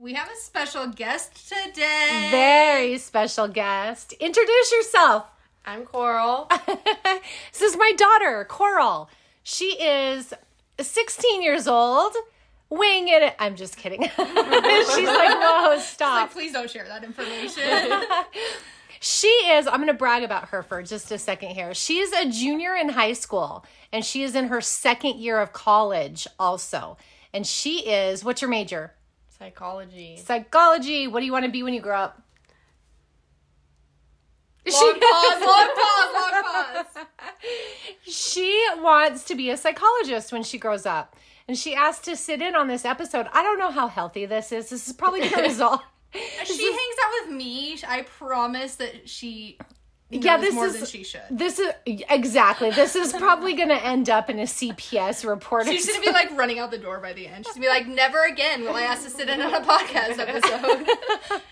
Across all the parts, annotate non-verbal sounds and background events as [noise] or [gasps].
We have a special guest today. Very special guest. Introduce yourself. I'm Coral. [laughs] this is my daughter, Coral. She is 16 years old. Wing it. I'm just kidding. [laughs] She's like, whoa, stop. Like, please don't share that information. [laughs] She is, I'm going to brag about her for just a second here. She is a junior in high school and she is in her second year of college also. And she is, what's your major? Psychology. Psychology. What do you want to be when you grow up? long pause, long [laughs] pause, long pause. She wants to be a psychologist when she grows up. And she asked to sit in on this episode. I don't know how healthy this is. This is probably going [laughs] to result. She hangs out with me. I promise that she Yeah, this more is- than she should. This is exactly. This is probably going to end up in a CPS report. or She's gonna be like running out the door by the end. She's gonna be like, "Never again will I ask to sit in on a podcast episode." [laughs]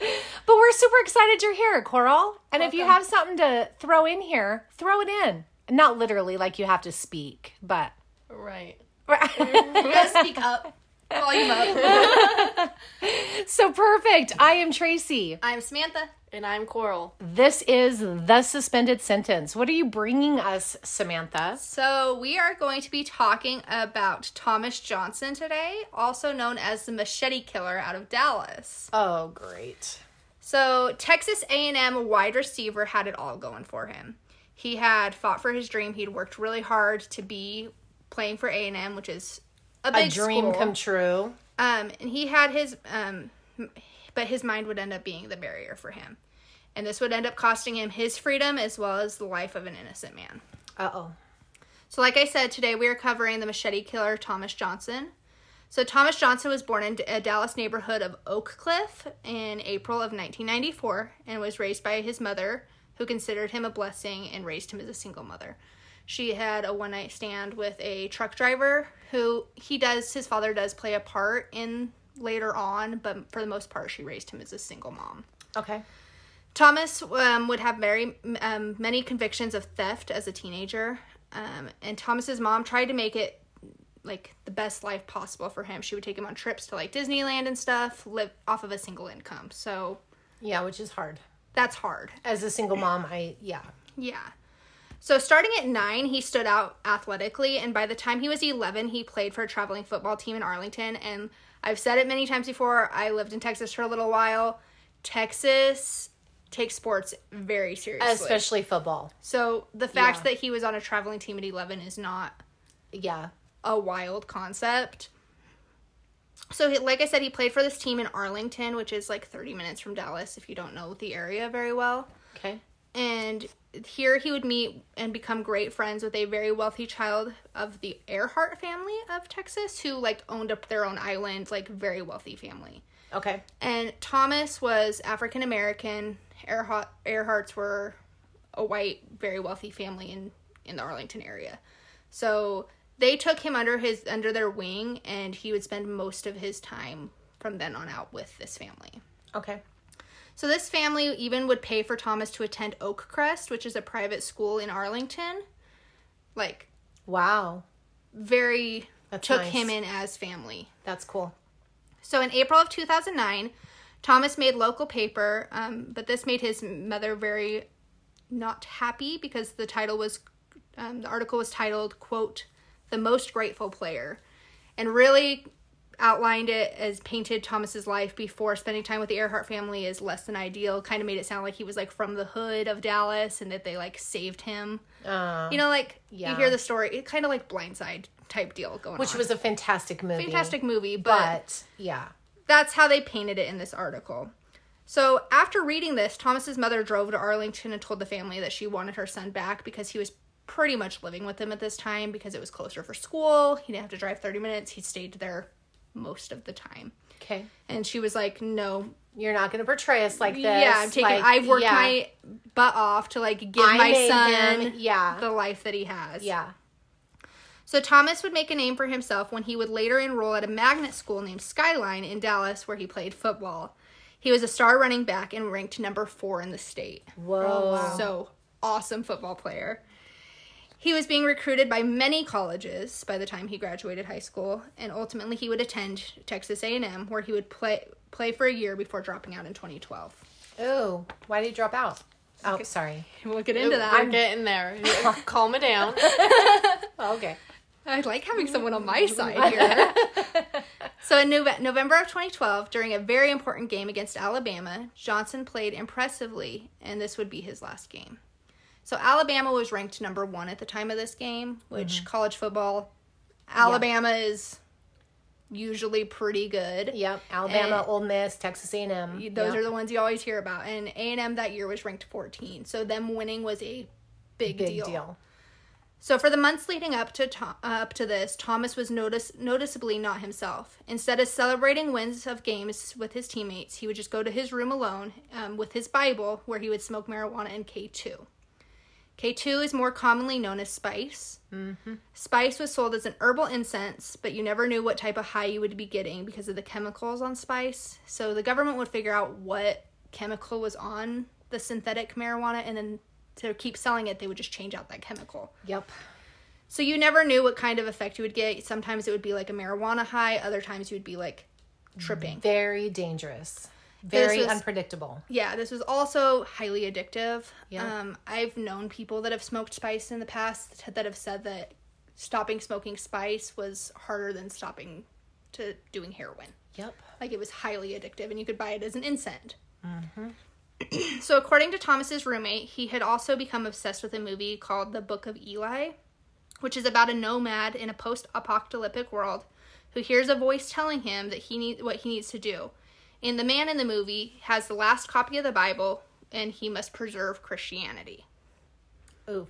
But we're super excited you're here, Coral. And if you have something to throw in here, throw it in. Not literally like you have to speak, but Right. [laughs] you gotta speak up, volume up. [laughs] so perfect. I am Tracy. I'm Samantha. And I'm Coral. This is the suspended sentence. What are you bringing us, Samantha? So we are going to be talking about Thomas Johnson today, also known as the Machete Killer out of Dallas. Oh, great. So Texas A&M wide receiver had it all going for him. He had fought for his dream. He'd worked really hard to be playing for A&M, which is a A dream school. come true. Um, and he had his, um, but his mind would end up being the barrier for him, and this would end up costing him his freedom as well as the life of an innocent man. Uh oh. So, like I said, today we are covering the machete killer Thomas Johnson. So, Thomas Johnson was born in a Dallas neighborhood of Oak Cliff in April of 1994 and was raised by his mother, who considered him a blessing and raised him as a single mother. She had a one night stand with a truck driver who he does, his father does play a part in later on, but for the most part, she raised him as a single mom. Okay. Thomas um, would have very um, many convictions of theft as a teenager, um, and Thomas's mom tried to make it like the best life possible for him. She would take him on trips to like Disneyland and stuff, live off of a single income. So Yeah, which is hard. that's hard. As a single mom, I, yeah. Yeah. So starting at nine, he stood out athletically, and by the time he was eleven, he played for a traveling football team in Arlington. And I've said it many times before. I lived in Texas for a little while. Texas takes sports very seriously. Especially football. So the fact Yeah. that he was on a traveling team at 11 is not Yeah. a wild concept. So, he, like I said, he played for this team in Arlington, which is like 30 minutes from Dallas if you don't know the area very well. Okay. And here he would meet and become great friends with a very wealthy child of the Earhart family of Texas who like owned up their own island, like very wealthy family. Okay. And Thomas was African American. Earhart Earharts were a white, very wealthy family in in the Arlington area. So they took him under his under their wing, and he would spend most of his time from then on out with this family. Okay. So this family even would pay for Thomas to attend Oakcrest, which is a private school in Arlington. Like Wow. very That's took nice. him in as family. That's cool. So in April of 2009, Thomas made local paper, um, but this made his mother very not happy because the title was, um, the article was titled, quote, the most grateful player, and really outlined it as painted Thomas's life before spending time with the Earhart family is less than ideal. Kind of made it sound like he was like from the hood of Dallas and that they like saved him. Uh, You know, like yeah. you hear the story, it kind of like Blindside type deal going on. which on. was a fantastic movie. fantastic movie, but But yeah. that's how they painted it in this article. So after reading this, Thomas's mother drove to Arlington and told the family that she wanted her son back because he was pretty much living with them at this time because it was closer for school. He didn't have to drive 30 minutes. He stayed there most of the time. Okay. And she was like, "No, You're not going to portray us like this. yeah, I'm taking like, I've worked yeah. my butt off to like give I my son him- yeah. the life that he has." Yeah. So Thomas would make a name for himself when he would later enroll at a magnet school named Skyline in Dallas where he played football. He was a star running back and ranked number 4 in the state. Whoa. So, awesome football player. He was being recruited by many colleges by the time he graduated high school, and ultimately he would attend Texas A&M, where he would play play for a year before dropping out in 2012. Oh, why did he drop out? Oh, sorry. [laughs] We'll get into oh, that. We're that. getting there. [laughs] Calm it down. [laughs] Oh, okay. I like having someone on my side here. so in Nove- November of 2012, during a very important game against Alabama, Johnson played impressively, and this would be his last game. So Alabama was ranked number one at the time of this game, which college football, Alabama is usually pretty good. Yep. Alabama, And- Ole Miss, Texas A&M. Those Yep. are the ones you always hear about. And A&M that year was ranked 14. So them winning was a big, big deal. deal. So for the months leading up to to- uh, up to this, Thomas was notice noticeably not himself. Instead of celebrating wins of games with his teammates, he would just go to his room alone um, with his Bible, where he would smoke marijuana and K two. K two is more commonly known as spice. Mm-hmm. Spice was sold as an herbal incense, but you never knew what type of high you would be getting because of the chemicals on spice. So the government would figure out what chemical was on the synthetic marijuana, and then to keep selling it, they would just change out that chemical. Yep. So you never knew what kind of effect you would get. Sometimes it would be like a marijuana high, other times you would be like tripping. Very dangerous. Very was- unpredictable. Yeah, this was also highly addictive. Yeah. Um, I've known people that have smoked spice in the past that have said that stopping smoking spice was harder than stopping to doing heroin. Yep. Like it was highly addictive, and you could buy it as an incense. [clears throat] so, according to Thomas's roommate, he had also become obsessed with a movie called The Book of Eli, which is about a nomad in a post-apocalyptic world who hears a voice telling him that he need what he needs to do. And the man in the movie has the last copy of the Bible, and he must preserve Christianity. Oof.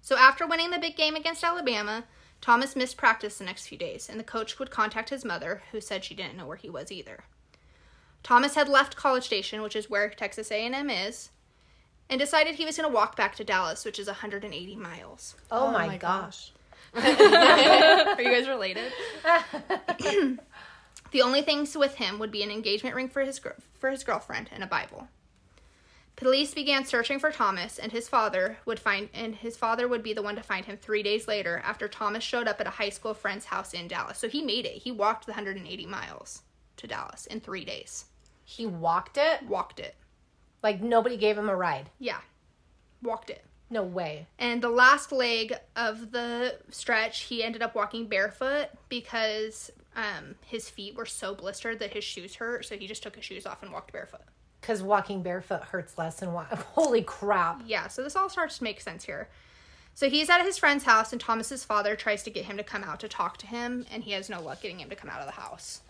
So after winning the big game against Alabama, Thomas missed practice the next few days, and the coach would contact his mother, who said she didn't know where he was either. Thomas had left College Station, which is where Texas A&M is, and decided he was going to walk back to Dallas, which is 180 miles. Oh, oh my, gosh. [laughs] Are you guys related? [laughs] the only things with him would be an engagement ring for his for his girlfriend and a Bible. Police began searching for Thomas, and his father would find and his father would be the one to find him three days later after Thomas showed up at a high school friend's house in Dallas. So he made it. He walked the 180 miles to Dallas in three days. He walked it Walked it. like nobody gave him a ride. Yeah, walked it. No way. And the last leg of the stretch, he ended up walking barefoot because um, his feet were so blistered that his shoes hurt. So he just took his shoes off and walked barefoot. Because walking barefoot hurts less than walking. [laughs] Holy crap. Yeah, so this all starts to make sense here. So he's at his friend's house, and Thomas's father tries to get him to come out to talk to him, and he has no luck getting him to come out of the house.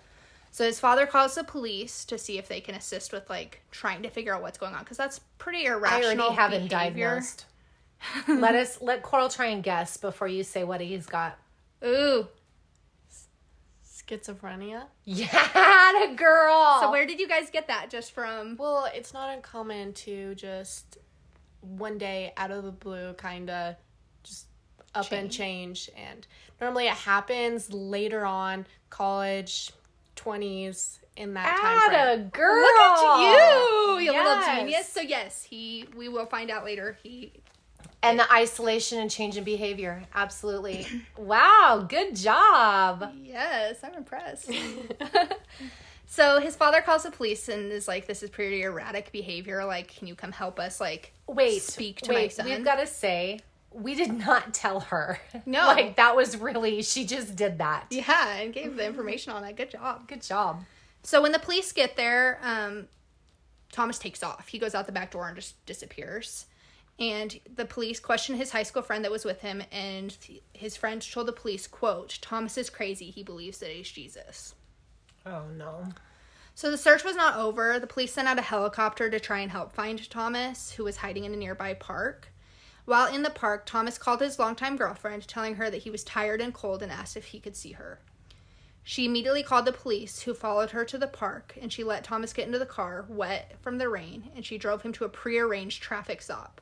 So his father calls the police to see if they can assist with like trying to figure out what's going on because that's pretty I irrational. already have him behavior. diagnosed. Let us let Coral try and guess before you say what he's got. Ooh, Schizophrenia. [laughs] Yeah, a girl. so where did you guys get that? Just from Well, it's not uncommon to just one day out of the blue kind of just up and change and normally it happens later on college 20s in that ah, time Atta frame. girl. Look at you, you little Yes. genius. So yes, he. We will find out later. He. And the isolation and change in behavior. Absolutely. wow, good job. Yes, I'm impressed. [laughs] so his father calls the police and is like, "This is pretty erratic behavior. Like, can you come help us? Like, Wait, speak to my wait, son." We've got to say, we did not tell her. No. [laughs] like that was really she just did that. yeah, and gave the information on that. Good job. Good job. So when the police get there, um, Thomas takes off. He goes out the back door and just disappears. And the police questioned his high school friend that was with him, and his friend told the police, "quote Thomas is crazy. He believes that he's Jesus." Oh no. So the search was not over. The police sent out a helicopter to try and help find Thomas, who was hiding in a nearby park. While in the park, Thomas called his longtime girlfriend, telling her that he was tired and cold and asked if he could see her. She immediately called the police, who followed her to the park, and she let Thomas get into the car, wet from the rain, and she drove him to a prearranged traffic stop,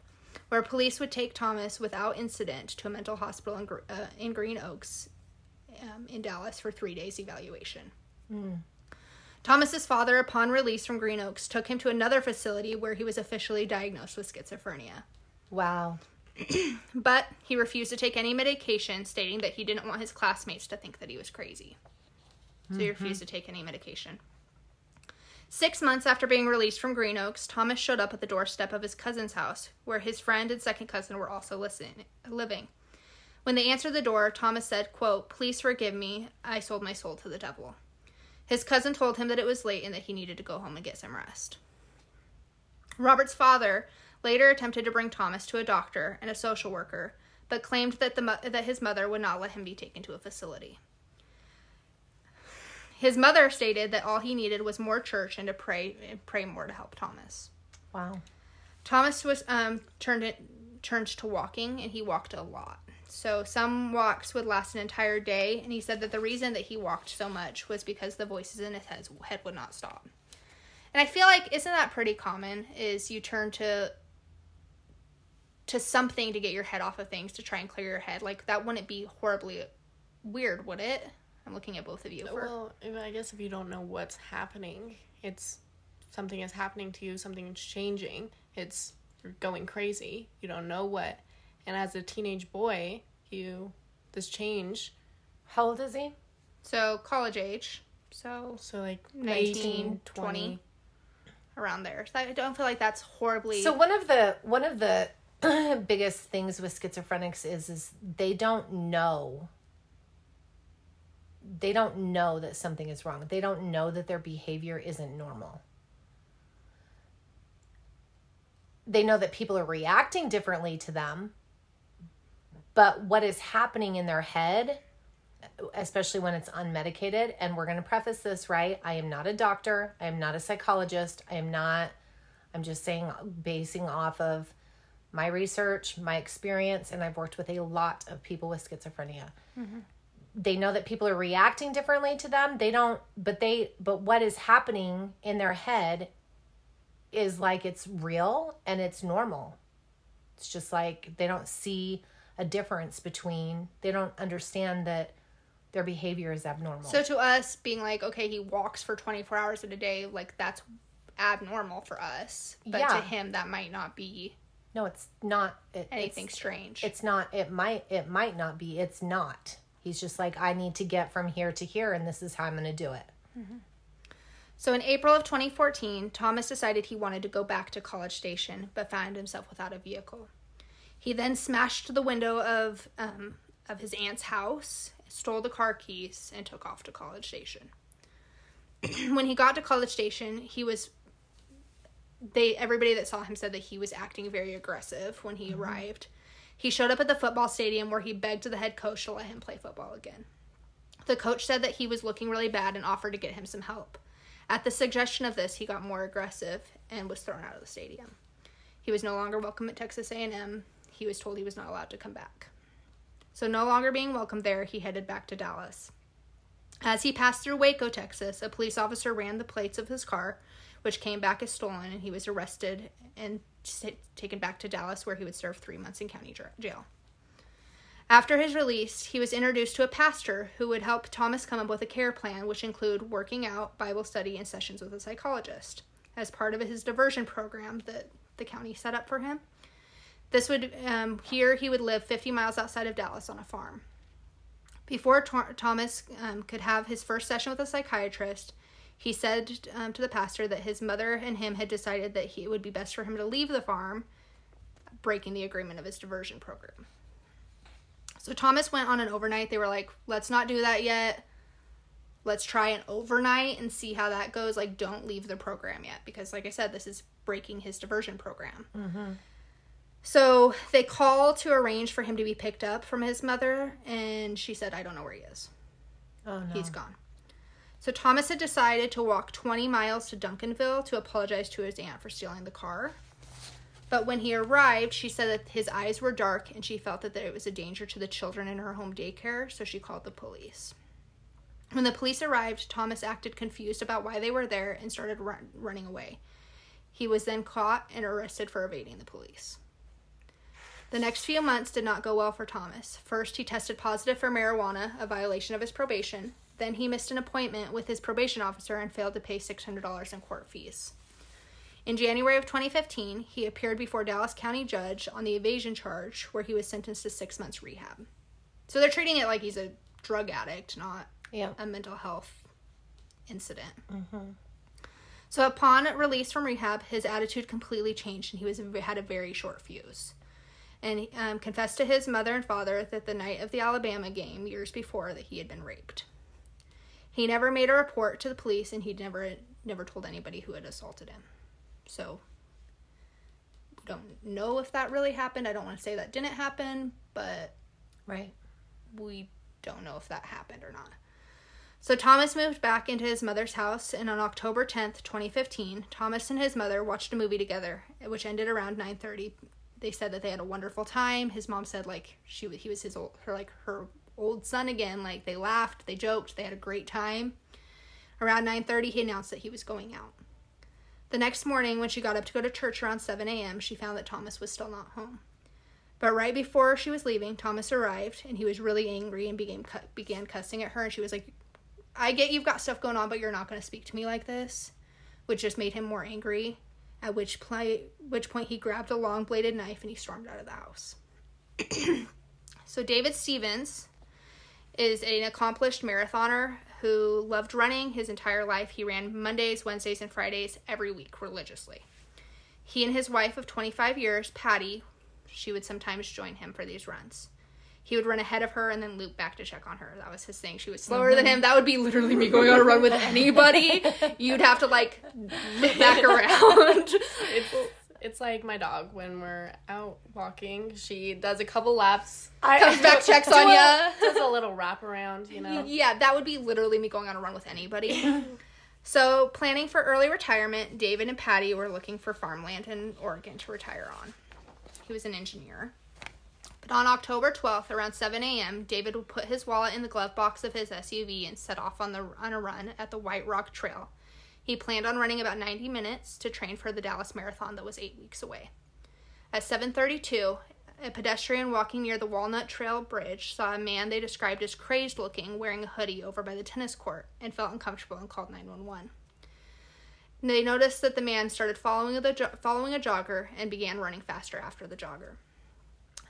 where police would take Thomas without incident to a mental hospital in, uh, in Green Oaks um, in Dallas for three days evaluation. Thomas's father, upon release from Green Oaks, took him to another facility where he was officially diagnosed with schizophrenia. Wow. [clears throat] but he refused to take any medication, stating that he didn't want his classmates to think that he was crazy. So he refused to take any medication. Six months after being released from Green Oaks, Thomas showed up at the doorstep of his cousin's house, where his friend and second cousin were also living. When they answered the door, Thomas said, quote, Please forgive me, I sold my soul to the devil. His cousin told him that it was late and that he needed to go home and get some rest. Robert's father later attempted to bring Thomas to a doctor and a social worker, but claimed that, the, that his mother would not let him be taken to a facility. His mother stated that all he needed was more church and to pray and pray more to help Thomas. Wow. Thomas was um, turned it, turned to walking, and he walked a lot. So some walks would last an entire day, and he said that the reason that he walked so much was because the voices in his head, head would not stop. And I feel like isn't that pretty common? Is you turn to to something to get your head off of things to try and clear your head. Like that wouldn't be horribly weird, would it? I'm looking at both of you. For, Well, I guess if you don't know what's happening, it's something is happening to you, something's changing. It's you're going crazy. You don't know what. And as a teenage boy, you this change. How old is he? so college age. So So like 19, 18, 20. 20. around there. So I don't feel like that's horribly. So one of the one of the [clears throat] biggest things with schizophrenics is is they don't know they don't know that something is wrong. They don't know that their behavior isn't normal. They know that people are reacting differently to them, but what is happening in their head, especially when it's unmedicated, and we're going to preface this right? I am not a doctor, I am not a psychologist, I am not, I'm just saying, basing off of my research, my experience, and I've worked with a lot of people with schizophrenia mm-hmm. They know that people are reacting differently to them they don't but they but what is happening in their head is like it's real and it's normal it's just like they don't see a difference between they don't understand that their behavior is abnormal So to us, being like, okay, he walks for 24 hours in a day, like that's abnormal for us. But Yeah. to him, that might not be no it's not it, anything it's, strange. it's not it might it might not be it's not he's just like i need to get from here to here and this is how i'm going to do it so in April of 2014, Thomas decided he wanted to go back to College Station, but found himself without a vehicle. He then smashed the window of um, of his aunt's house, stole the car keys, and took off to College Station. [clears throat] when he got to College Station, he was they everybody that saw him said that he was acting very aggressive when he arrived. He showed up at the football stadium where he begged the head coach to let him play football again. The coach said that he was looking really bad and offered to get him some help. At the suggestion of this, he got more aggressive and was thrown out of the stadium. He was no longer welcome at Texas A&M. He was told he was not allowed to come back. So no longer being welcome there, he headed back to Dallas. As he passed through Waco, Texas, a police officer ran the plates of his car, which came back as stolen, and he was arrested and taken back to Dallas, where he would serve three months in county jail. After his release, he was introduced to a pastor who would help Thomas come up with a care plan, which include working out, Bible study, and sessions with a psychologist as part of his diversion program that the county set up for him. This would um, here he would live 50 miles outside of Dallas on a farm. Before Thomas um, could have his first session with a psychiatrist, he said um, to the pastor that his mother and him had decided that he, it would be best for him to leave the farm, breaking the agreement of his diversion program. So Thomas went on an overnight. They were like, let's not do that yet. Let's try an overnight and see how that goes. Like, don't leave the program yet. Because, like I said, this is breaking his diversion program. So they call to arrange for him to be picked up from his mother. And she said, I don't know where he is. oh no He's gone. So Thomas had decided to walk 20 miles to Duncanville to apologize to his aunt for stealing the car. But when he arrived, she said that his eyes were dark and she felt that it was a danger to the children in her home daycare, so she called the police. When the police arrived, Thomas acted confused about why they were there and started run- running away. He was then caught and arrested for evading the police. The next few months did not go well for Thomas. First, he tested positive for marijuana, a violation of his probation. Then, he missed an appointment with his probation officer and failed to pay $600 in court fees. In January of 2015, he appeared before Dallas County judge on the evasion charge, where he was sentenced to six months rehab. So they're treating it like he's a drug addict, not Yeah. a mental health incident. So upon release from rehab, his attitude completely changed, and he was had a very short fuse. And he um, confessed to his mother and father that the night of the Alabama game years before that he had been raped. He never made a report to the police, and he never never told anybody who had assaulted him. So we don't know if that really happened. I don't want to say that didn't happen, but Right. we don't know if that happened or not. So Thomas moved back into his mother's house, and on October 10th, 2015, Thomas and his mother watched a movie together, which ended around 9:30. They said that they had a wonderful time. His mom said like she he was his old her like her old son again. Like they laughed, they joked, they had a great time. Around 9:30, he announced that he was going out. The next morning, when she got up to go to church around 7 a.m., she found that Thomas was still not home. But right before she was leaving, Thomas arrived and he was really angry and began began cussing at her. And she was like, "I get you've got stuff going on, but you're not going to speak to me like this," which just made him more angry. At which play, which point he grabbed a long bladed knife and he stormed out of the house. [clears throat] so David Stevens is an accomplished marathoner who loved running his entire life. He ran Mondays, Wednesdays, and Fridays every week religiously. He and his wife of 25 years, Patty, she would sometimes join him for these runs. He would run ahead of her and then loop back to check on her. That was his thing. She was slower than mm-hmm. him. That would be literally me going on a run with [laughs] anybody. You'd have to like loop back [laughs] around. It's it's like my dog when we're out walking. She does a couple laps, I, Comes back, [laughs] checks on you, [laughs] does a little wraparound, you know. Yeah, that would be literally me going on a run with anybody. [laughs] so, planning for early retirement, David and Patty were looking for farmland in Oregon to retire on. He was an engineer. But on October 12th, around 7 a.m., David would put his wallet in the glove box of his SUV and set off on the on a run at the White Rock Trail. He planned on running about 90 minutes to train for the Dallas Marathon that was 8 weeks away. At 7:32, a pedestrian walking near the Walnut Trail Bridge saw a man they described as crazed looking wearing a hoodie over by the tennis court and felt uncomfortable and called 911. They noticed that the man started following the jo- following a jogger and began running faster after the jogger.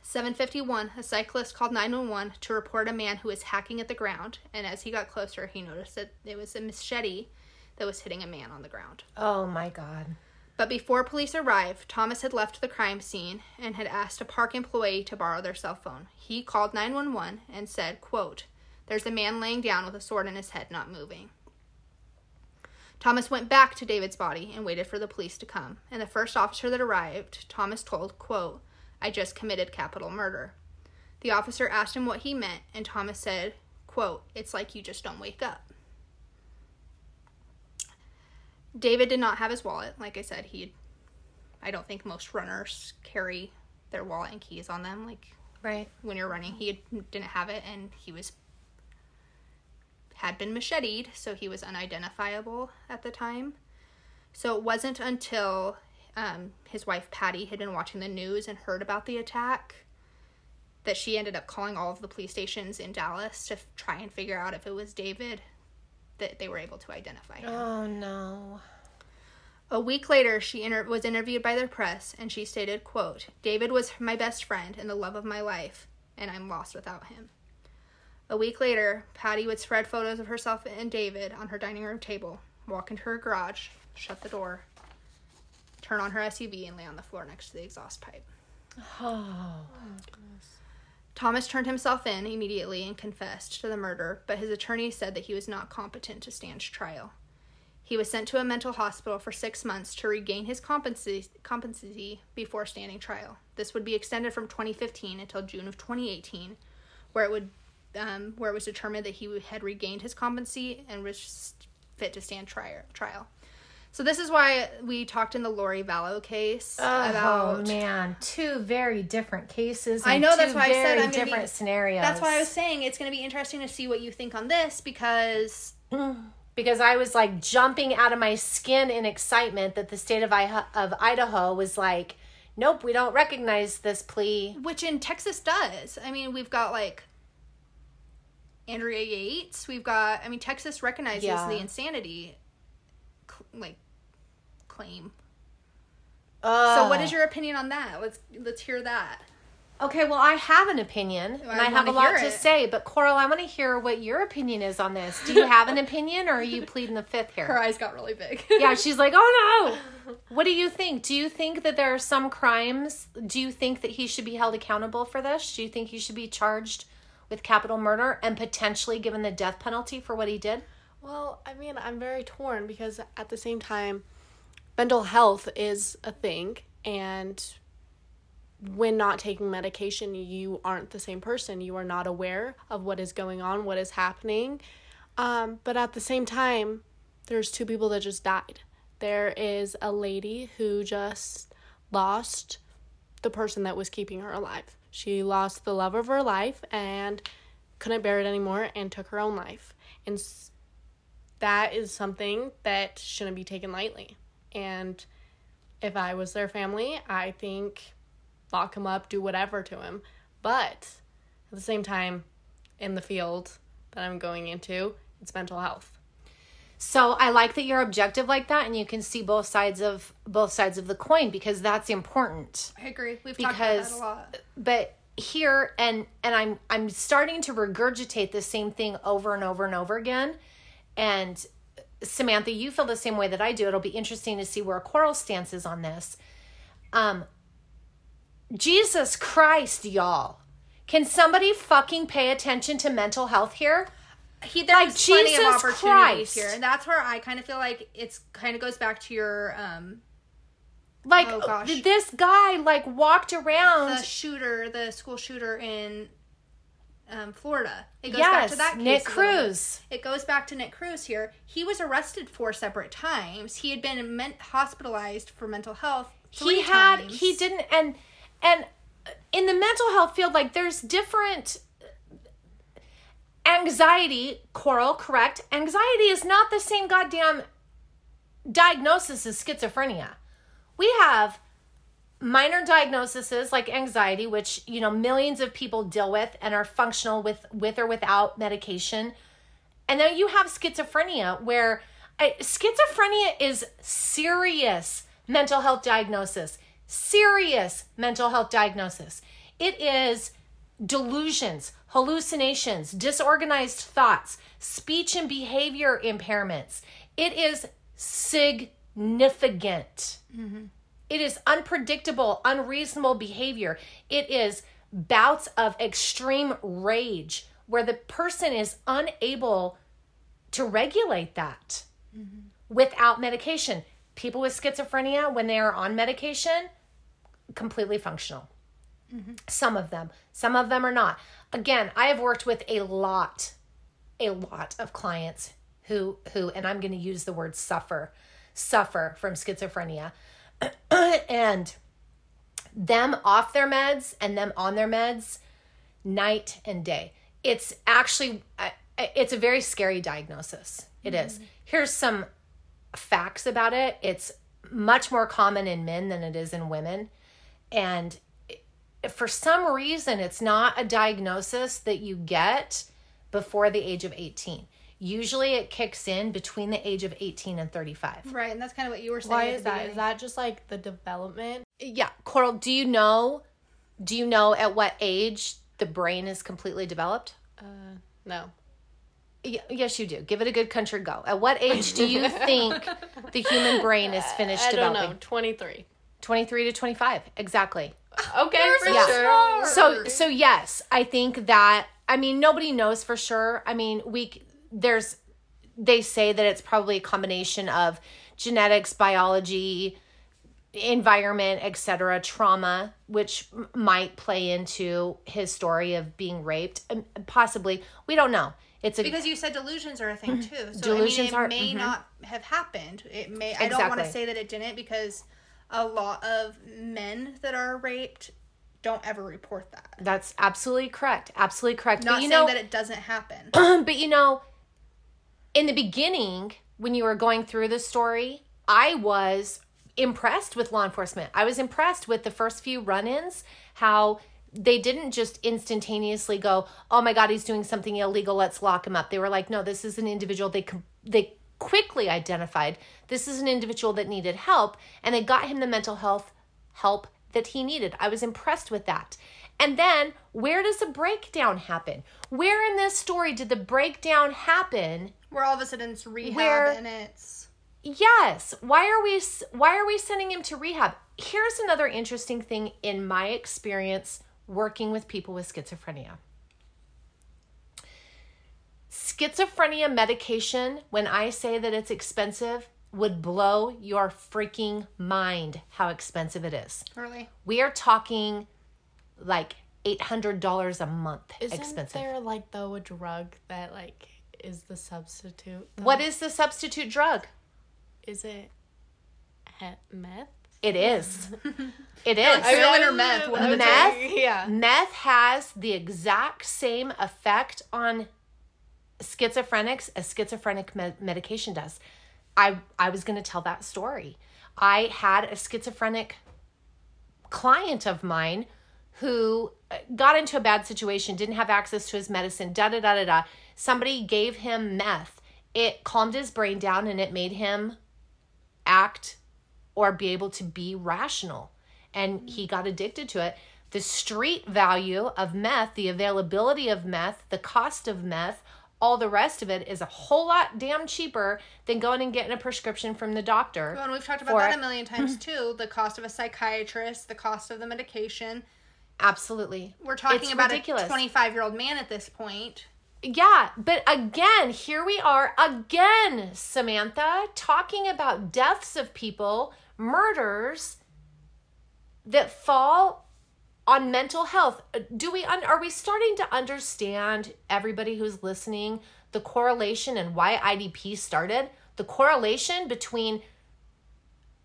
751, a cyclist called 911 to report a man who was hacking at the ground, and as he got closer, he noticed that it was a machete that was hitting a man on the ground. Oh my God. But before police arrived, Thomas had left the crime scene and had asked a park employee to borrow their cell phone. He called 911 and said, quote, There's a man laying down with a sword in his head, not moving. Thomas went back to David's body and waited for the police to come. And the first officer that arrived, Thomas told, quote, I just committed capital murder. The officer asked him what he meant, and Thomas said, quote, It's like you just don't wake up. David did not have his wallet. Like I said, he I don't think most runners carry their wallet and keys on them like Right. when you're running. He didn't have it and he was had been macheted, so he was unidentifiable at the time. So it wasn't until um, his wife Patty had been watching the news and heard about the attack that she ended up calling all of the police stations in Dallas to f- try and figure out if it was David that they were able to identify him. Oh no. A week later, she inter- was interviewed by the press, and she stated, "quote David was my best friend and the love of my life, and I'm lost without him." A week later, Patty would spread photos of herself and David on her dining room table, walk into her garage, shut the door, turn on her SUV, and lay on the floor next to the exhaust pipe. Oh. Thomas turned himself in immediately and confessed to the murder, but his attorney said that he was not competent to stand trial. He was sent to a mental hospital for six months to regain his competency, before standing trial. This would be extended from 2015 until June of 2018, where it would um, where it was determined that he had regained his competency and was fit to stand. Trial. So this is why we talked in the Lori Vallow case Oh about man, two very different cases. I know, that's why I said I'm gonna be- different scenarios. That's why I was saying it's going to be interesting to see what you think on this because mm. because I was like jumping out of my skin in excitement that the state of I- of Idaho was like, nope, we don't recognize this plea. which in Texas does. I mean, we've got like Andrea Yates. We've got I mean Texas recognizes Yeah. the insanity like claim. So what is uh, your opinion on that? Let's let's hear that. Okay, well, I have an opinion and I, I have a lot hear to say, but Coral, I want to hear what your opinion is on this. Do you have an opinion or are you [laughs] pleading the fifth here? Her eyes got really big. [laughs] Yeah, she's like, oh no. [laughs] What do you think? Do you think that there are some crimes? Do you think that he should be held accountable for this? Do you think he should be charged with capital murder and potentially given the death penalty for what he did? Well, I mean, I'm very torn because at the same time, mental health is a thing, and when not taking medication, you aren't the same person. You are not aware of what is going on, what is happening. Um, but at the same time, there's two people that just died. There is a lady who just lost the person that was keeping her alive. She lost the love of her life and couldn't bear it anymore and took her own life. And that is something that shouldn't be taken lightly. And if I was their family, I think lock him up, do whatever to him. But at the same time, in the field that I'm going into, it's mental health. So I like that you're objective like that and you can see both sides of both sides of the coin because that's important. I agree. We've talked Because- about that a lot. but here and and I'm I'm starting to regurgitate the same thing over and over and over again. And Samantha, you feel the same way that I do. It'll be interesting to see where Coral stance is on this. Um Jesus Christ, y'all. Can somebody fucking pay attention to mental health here? He there's Like, plenty of Jesus opportunities Christ. here, and that's where I kind of feel like it's kind of goes back to your um Like Oh, gosh. this guy like walked around the shooter, the school shooter in um, Florida. It goes back Yes, to that case Nick a little bit. Cruz. It goes back to Nick Cruz here. He was arrested four separate times. He had been men- hospitalized for mental health. He had times. he didn't and and in the mental health field like there's different anxiety coral correct anxiety is not the same goddamn diagnosis as schizophrenia we have minor diagnoses like anxiety which you know millions of people deal with and are functional with with or without medication. And then you have schizophrenia where uh, schizophrenia is serious mental health diagnosis. Serious mental health diagnosis. It is delusions hallucinations disorganized thoughts speech and behavior impairments. It is significant it is unpredictable, unreasonable behavior. It is bouts of extreme rage where the person is unable to regulate that without medication. People with schizophrenia, when they are on medication, completely functional. Some of them, some of them are not. Again, I have worked with a lot, a lot of clients who, who, and I'm going to use the word suffer, suffer from schizophrenia [coughs] and them off their meds and them on their meds night and day. It's actually it's a very scary diagnosis. It is. Mm. here's some facts about it. It's much more common in men than it is in women. And for some reason it's not a diagnosis that you get before the age of 18 usually it kicks in between the age of 18 and 35 right, and that's kind of what you were saying. Why is the that? Is beginning. that just like the development? yeah coral do you know do you know at what age the brain is completely developed Uh, no. Y- yes you do give it a good country go at what age do you [laughs] think the human brain is finished I don't developing know. 23. 23 to 25 exactly [gasps] Okay, for Yeah. sure. so so yes i think that i mean nobody knows for sure i mean we c- there's they say that it's probably a combination of genetics biology environment etc trauma which might play into his story of being raped um, possibly we don't know it's a because you said delusions are a thing too. So Delusions I mean, are- it may mhm. not have happened. It may. I don't want to say that it didn't because a lot of men that are raped don't ever report that. that's absolutely correct absolutely correct Not but you saying know that it doesn't happen. [clears throat] but you know, in the beginning, when you were going through the story, I was impressed with law enforcement. I was impressed with the first few run ins, how they didn't just instantaneously go, "Oh my God, he's doing something illegal. Let's lock him up." They were like, "No, this is an individual. They they quickly identified this is an individual that needed help and they got him the mental health help that he needed. I was impressed with that. And then where does the breakdown happen? Where in this story did the breakdown happen? Where all of a sudden it's rehab Where- and it's Yes. Why are we why are we sending him to rehab? Here's another interesting thing in my experience working with people with schizophrenia. Schizophrenia medication, when I say that it's expensive, would blow your freaking mind how expensive it is. really We are talking like $800 a month Isn't expensive. there like though a drug that like is the substitute? though? What is the substitute drug? is it? Meth. It is. [laughs] It is. Heroin or meth? What I was Meth? [laughs] yeah. Meth has the exact same effect on schizophrenics as schizophrenic me- medication does. I I was going to tell that story. I had a schizophrenic client of mine who uh, got into a bad situation, didn't have access to his medicine, da da da da da. Somebody gave him meth. It calmed his brain down and it made him act or be able to be rational. And he got addicted to it. The street value of meth, the availability of meth, the cost of meth, all the rest of it is a whole lot damn cheaper than going and getting a prescription from the doctor. Well, and we've talked about that it. a million times [laughs] too. The cost of a psychiatrist, the cost of the medication. Absolutely. We're talking It's about ridiculous. a 25 year old man at this point. Yeah, but again, here we are again, Samantha, talking about deaths of people, murders that fall on mental health. Uh, do we un- are we starting to understand everybody who's listening the correlation and why IDP started? The correlation between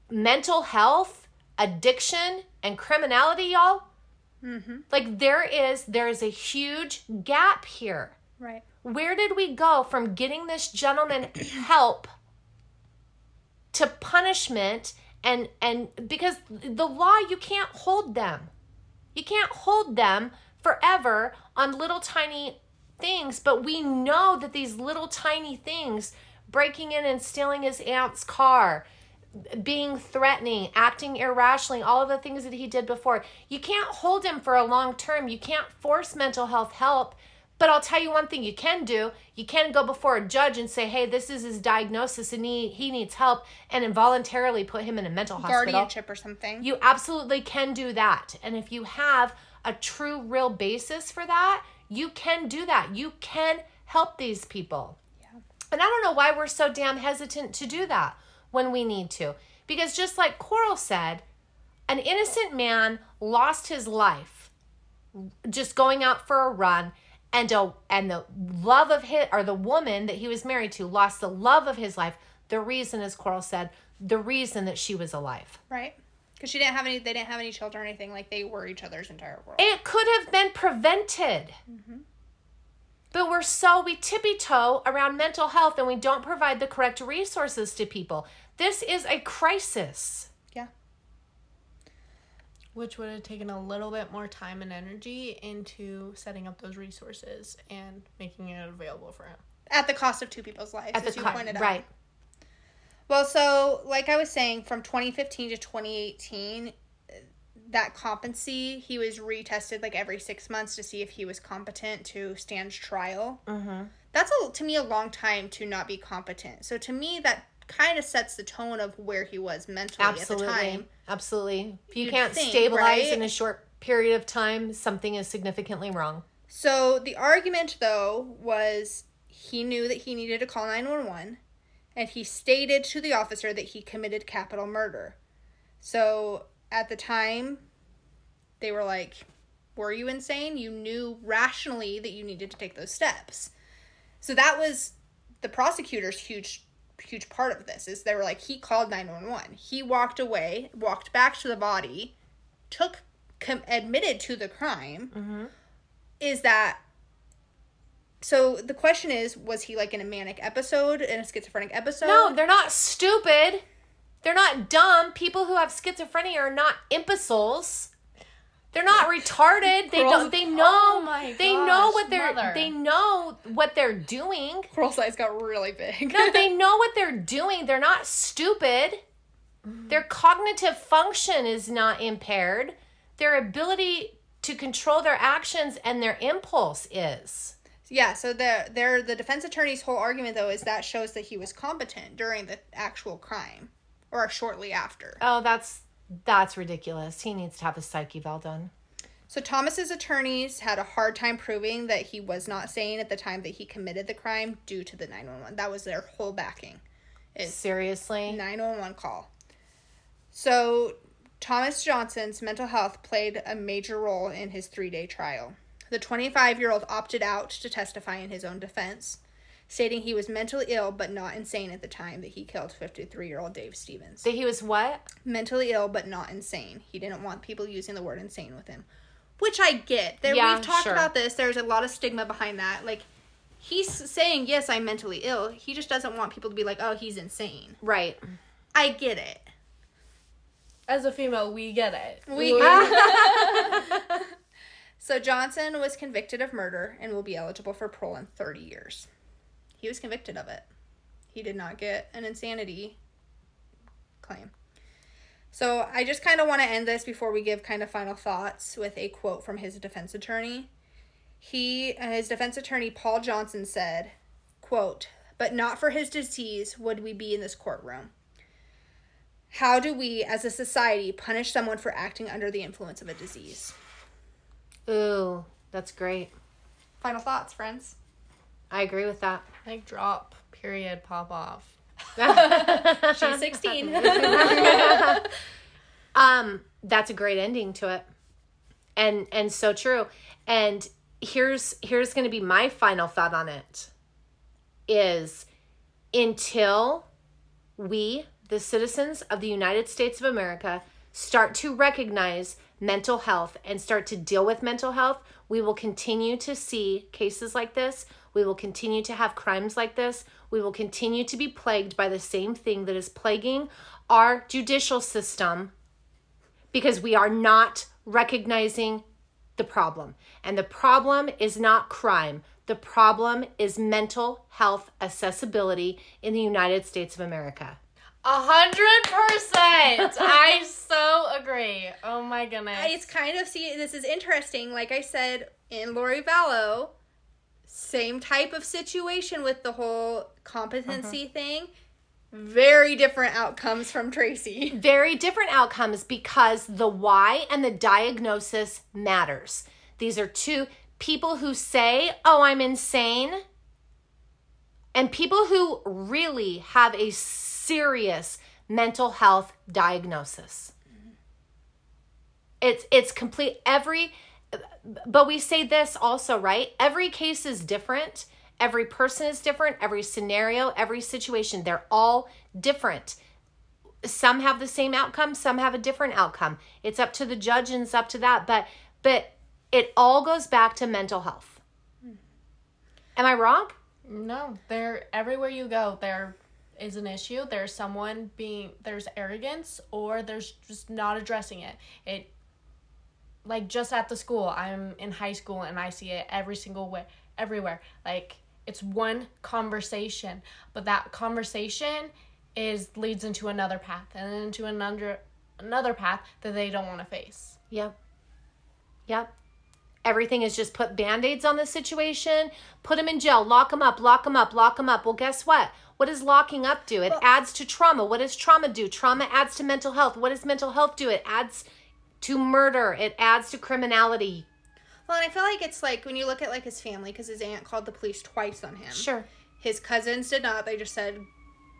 mental health, addiction, and criminality, y'all? Mm-hmm. Like there is there is a huge gap here. Right. Where did we go from getting this gentleman [clears throat] help to punishment and and because the law you can't hold them. You can't hold them forever on little tiny things, but we know that these little tiny things breaking in and stealing his aunt's car, being threatening, acting irrationally, all of the things that he did before. You can't hold him for a long term. You can't force mental health help. But I'll tell you one thing you can do. You can go before a judge and say, hey, this is his diagnosis and he, he needs help, and involuntarily put him in a mental hospital. Guardianship or something. You absolutely can do that. And if you have a true, real basis for that, you can do that. You can help these people. Yeah. And I don't know why we're so damn hesitant to do that when we need to. Because just like Coral said, an innocent man lost his life just going out for a run and a, and the love of his or the woman that he was married to lost the love of his life. The reason as Coral said, the reason that she was alive. Right. Because she didn't have any. They didn't have any children or anything. Like they were each other's entire world. It could have been prevented. Mm-hmm. But we're so, we tippy toe around mental health and we don't provide the correct resources to people. This is a crisis. yeah. Which would have taken a little bit more time and energy into setting up those resources and making it available for him. At the cost of two people's lives, At the as you co- pointed out. right. Well, so like I was saying, from 2015 to 2018, that competency he was retested like every six months to see if he was competent to stand trial. Mm-hmm. That's a, to me a long time to not be competent. So to me, that kind of sets the tone of where he was mentally Absolutely. at the time. Absolutely. If you You'd can't think, stabilize right? in a short period of time, something is significantly wrong. So the argument though was he knew that he needed to call 911 and he stated to the officer that he committed capital murder. So at the time they were like, "Were you insane? You knew rationally that you needed to take those steps." So that was the prosecutor's huge huge part of this is they were like he called 911. He walked away, walked back to the body, took com- admitted to the crime mm-hmm. is that so the question is was he like in a manic episode in a schizophrenic episode No, they're not stupid. They're not dumb. People who have schizophrenia are not imbeciles. They're not [laughs] retarded. They Girls- don't. They know. Oh they know what they're. mother. They know what they're doing. Girl's eyes got really big. No, they [laughs] know what they're doing. They're not stupid. Their cognitive function is not impaired. Their ability to control their actions and their impulse is. Yeah, so the their the defense attorney's whole argument though is that shows that he was competent during the actual crime or shortly after. Oh, that's that's ridiculous. He needs to have a psyche eval done. So Thomas's attorneys had a hard time proving that he was not sane at the time that he committed the crime due to the 911. That was their whole backing. Is Seriously? 911 call. So Thomas Johnson's mental health played a major role in his 3-day trial. The 25-year-old opted out to testify in his own defense, stating he was mentally ill but not insane at the time that he killed 53-year-old Dave Stevens. That he was what? mentally ill but not insane. He didn't want people using the word insane with him, which I get. There, Yeah, we've talked sure. about this. There's a lot of stigma behind that. Like he's saying, "Yes, I'm mentally ill." He just doesn't want people to be like, "Oh, he's insane." Right. I get it. As a female, we get it. We [laughs] So Johnson was convicted of murder and will be eligible for parole in 30 years. He was convicted of it. He did not get an insanity claim. So I just kind of want to end this before we give kind of final thoughts with a quote from his defense attorney. He uh, his defense attorney Paul Johnson said, quote, "But not for his disease would we be in this courtroom." How do we as a society punish someone for acting under the influence of a disease? Ooh, that's great. Final thoughts, friends. I agree with that. Like drop, period, pop off. [laughs] She's [laughs] 16. [laughs] um, that's a great ending to it. And and so true. And here's here's going to be my final thought on it is until we the citizens of the United States of America start to recognize mental health and start to deal with mental health, we will continue to see cases like this. We will continue to have crimes like this. We will continue to be plagued by the same thing that is plaguing our judicial system because we are not recognizing the problem. And the problem is not crime. The problem is mental health accessibility in the United States of America. A hundred percent. [laughs] I so agree. Oh my goodness. it's kind of see this is interesting. Like I said in Lori Vallow, same type of situation with the whole competency uh-huh. thing. Very different outcomes from Tracy. [laughs] Very different outcomes because the why and the diagnosis matters. These are two people who say, Oh, I'm insane, and people who really have a serious mental health diagnosis. It's it's complete every but we say this also, right? Every case is different. Every person is different. Every scenario, every situation, they're all different. Some have the same outcome, some have a different outcome. It's up to the judge and it's up to that, but but it all goes back to mental health. Am I wrong? No, there everywhere you go, there is an issue. There's someone being there's arrogance or there's just not addressing it. It like just at the school, I'm in high school and I see it every single way everywhere. Like it's one conversation, but that conversation is leads into another path and into another another path that they don't want to face. Yep. Yep. Everything is just put band aids on the situation, put them in jail, lock them up, lock them up, lock them up. Well, guess what? What does locking up do? It adds to trauma. What does trauma do? Trauma adds to mental health. What does mental health do? It adds to murder, it adds to criminality. Well, and I feel like it's like when you look at like his family, because his aunt called the police twice on him. Sure. His cousins did not. They just said,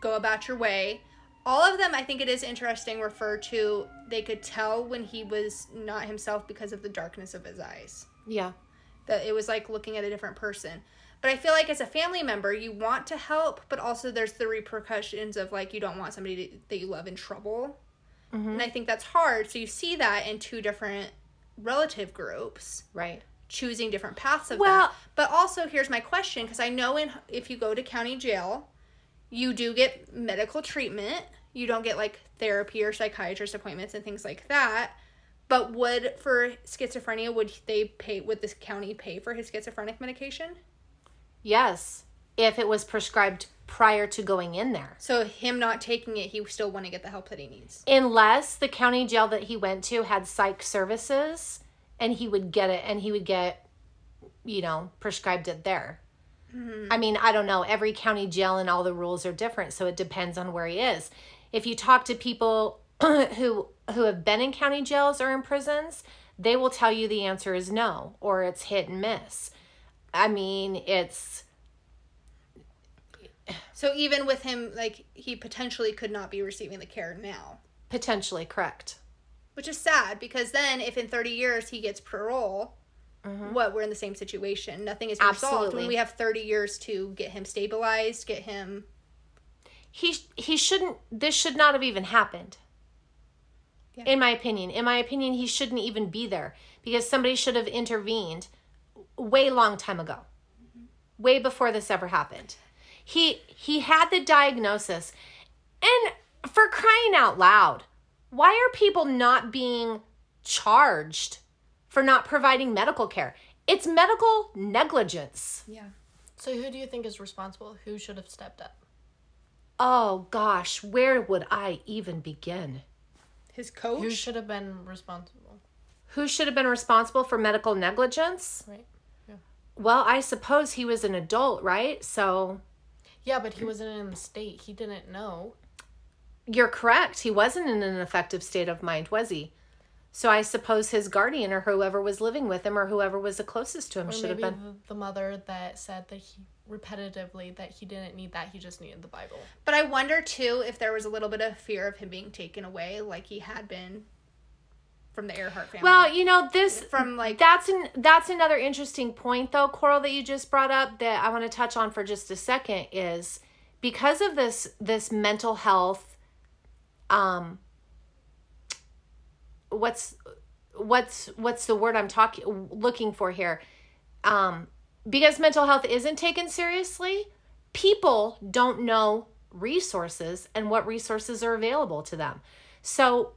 "Go about your way." All of them, I think it is interesting, refer to they could tell when he was not himself because of the darkness of his eyes. Yeah. That it was like looking at a different person. But I feel like as a family member, you want to help, but also there's the repercussions of like you don't want somebody to, that you love in trouble. Mm-hmm. And I think that's hard. So you see that in two different relative groups Right. choosing different paths of Well- that. But also, here's my question because I know in if you go to county jail, you do get medical treatment. You don't get like therapy or psychiatrist appointments and things like that. But would for schizophrenia would they pay would this county pay for his schizophrenic medication? Yes, if it was prescribed prior to going in there. So him not taking it, he still want to get the help that he needs. Unless the county jail that he went to had psych services and he would get it and he would get, you know, prescribed it there. Mm-hmm. I mean, I don't know. Every county jail and all the rules are different, so it depends on where he is. If you talk to people [clears throat] who who have been in county jails or in prisons, they will tell you the answer is no or it's hit and miss. I mean, it's So even with him, like he potentially could not be receiving the care now, potentially correct. which is sad because then if in thirty years he gets parole, mm-hmm. what we're in the same situation. Nothing is resolved when we have thirty years to get him stabilized, get him. he he shouldn't this should not have even happened Yeah. in my opinion in my opinion he shouldn't even be there because somebody should have intervened way long time ago mm-hmm. way before this ever happened he he had the diagnosis and for crying out loud why are people not being charged for not providing medical care it's medical negligence Yeah. So who do you think is responsible? Who should have stepped up? oh gosh where would i even begin His coach. Who should have been responsible? Who should have been responsible for medical negligence? Right. Yeah. Well, I suppose he was an adult, right? So Yeah, but he wasn't in the state. He didn't know. you're correct. He wasn't in an effective state of mind, was he? So I suppose his guardian or whoever was living with him or whoever was the closest to him Or should have been. the, the mother that said that he repetitively that he didn't need that. He just needed the Bible. But I wonder too if there was a little bit of fear of him being taken away, like he had been from the Earhart family. Well, you know, this from like that's an that's another interesting point though, Coral, that you just brought up that I want to touch on for just a second is because of this this mental health um what's what's what's the word I'm talking looking for here? Um because mental health isn't taken seriously, people don't know resources and what resources are available to them. So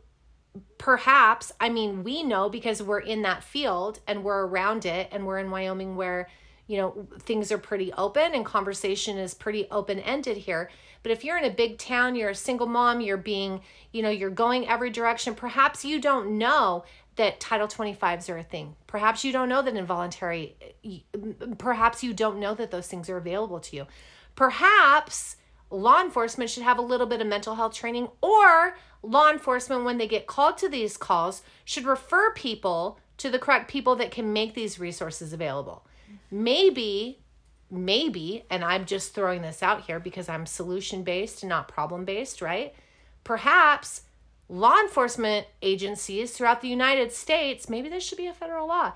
perhaps i mean we know because we're in that field and we're around it and we're in wyoming where you know things are pretty open and conversation is pretty open ended here. But if you're in a big town you're a single mom you're being you know you're going every direction perhaps you don't know that title 25s are a thing. Perhaps you don't know that involuntary perhaps you don't know that those things are available to you. Perhaps law enforcement should have a little bit of mental health training or law enforcement when they get called to these calls should refer people to the correct people that can make these resources available. Maybe maybe and i'm just throwing this out here because i'm solution based and not problem based right? Perhaps law enforcement agencies throughout the united states maybe this should be a federal law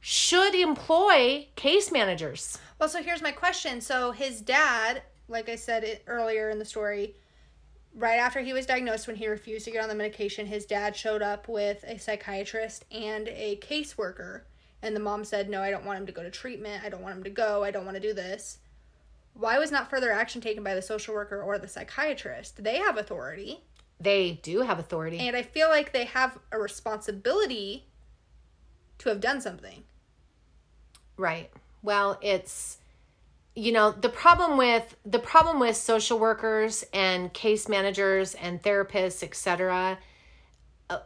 should employ case managers. Well, so here's my question. So his dad, like I said it earlier in the story, right after he was diagnosed, when he refused to get on the medication, his dad showed up with a psychiatrist and a caseworker. And the mom said, No, I don't want him to go to treatment. I don't want him to go. I don't want to do this. Why was not further action taken by the social worker or the psychiatrist? They have authority. they do have authority And I feel like they have a responsibility to have done something. Right. Well, it's you know, the problem with the problem with social workers and case managers and therapists, etc. uh,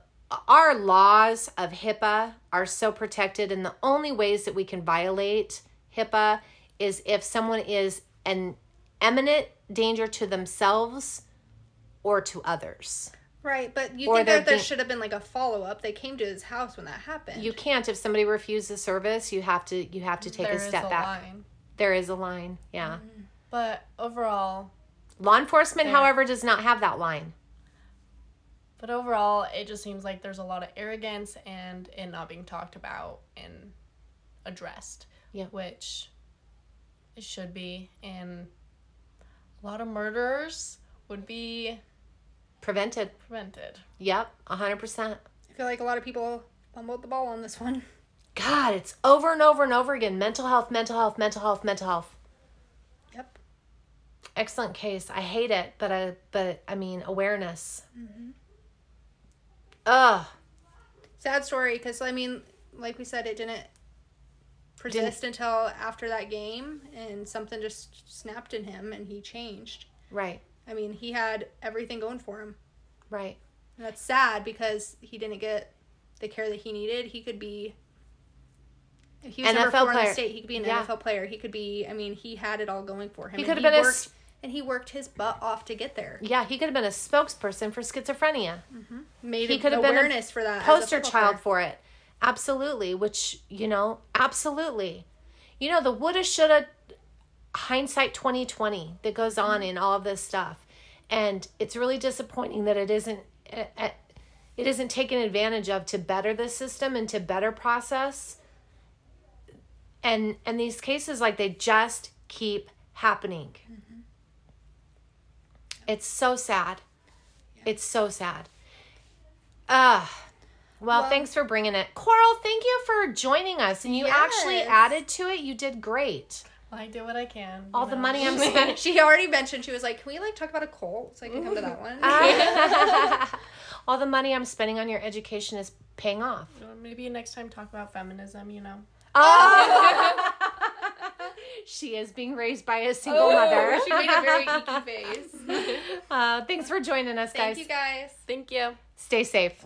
Our laws of HIPAA are so protected and the only ways that we can violate HIPAA is if someone is an eminent danger to themselves or to others. Right, but you Or think that there being- should have been like a follow up. They came to his house when that happened. You can't if somebody refuses service, you have to you have to take There a step a back. line. There is a line. Yeah. Mm-hmm. But overall, Law enforcement, Yeah. however, does not have that line. but overall, it just seems like there's a lot of arrogance and it not being talked about and addressed. Yeah. Which it should be. And a lot of murders would be Prevented. prevented. Yep, 100%. I feel like a lot of people fumbled the ball on this one. [laughs] God, it's over and over and over again. Mental health, mental health, mental health, mental health. Yep. Excellent case. I hate it, but I but I mean awareness. Mm-hmm. Ugh. sad story because I mean, like we said, it didn't persist until after that game, and something just snapped in him, and he changed. Right. I mean, he had everything going for him. Right. And that's sad because he didn't get the care that he needed. He could be. He was NFL four in player. the state, he could be an Yeah. NFL player. He could be. I mean, he had it all going for him. He could have been a worked, s- and he worked his butt off to get there. Yeah, he could have been a spokesperson for schizophrenia. Made He could have been a awareness for that. Poster child player. for it. Absolutely. Which, you know, absolutely. You know, the woulda, shoulda, hindsight 2020 that goes on in all of this stuff. And it's really disappointing that it isn't eh, eh, it isn't taken advantage of to better the system and to better process. And and these cases like they just keep happening. It's so sad. It's so sad. Uh well, Well- thanks for bringing it. Coral, thank you for joining us. And you actually added to it. You did great. I do what I can. you All the money I'm [laughs] spending. She already mentioned she was like, "Can we like talk about a cult so I can come to that one?" [laughs] [laughs] All the money I'm spending on your education is paying off. Or Maybe next time talk about feminism. You know. Oh! [laughs] she is being raised by a single mother. Oh, she made a very [laughs] icky face. uh, thanks for joining us, guys. Thank you guys. Thank you. Stay safe.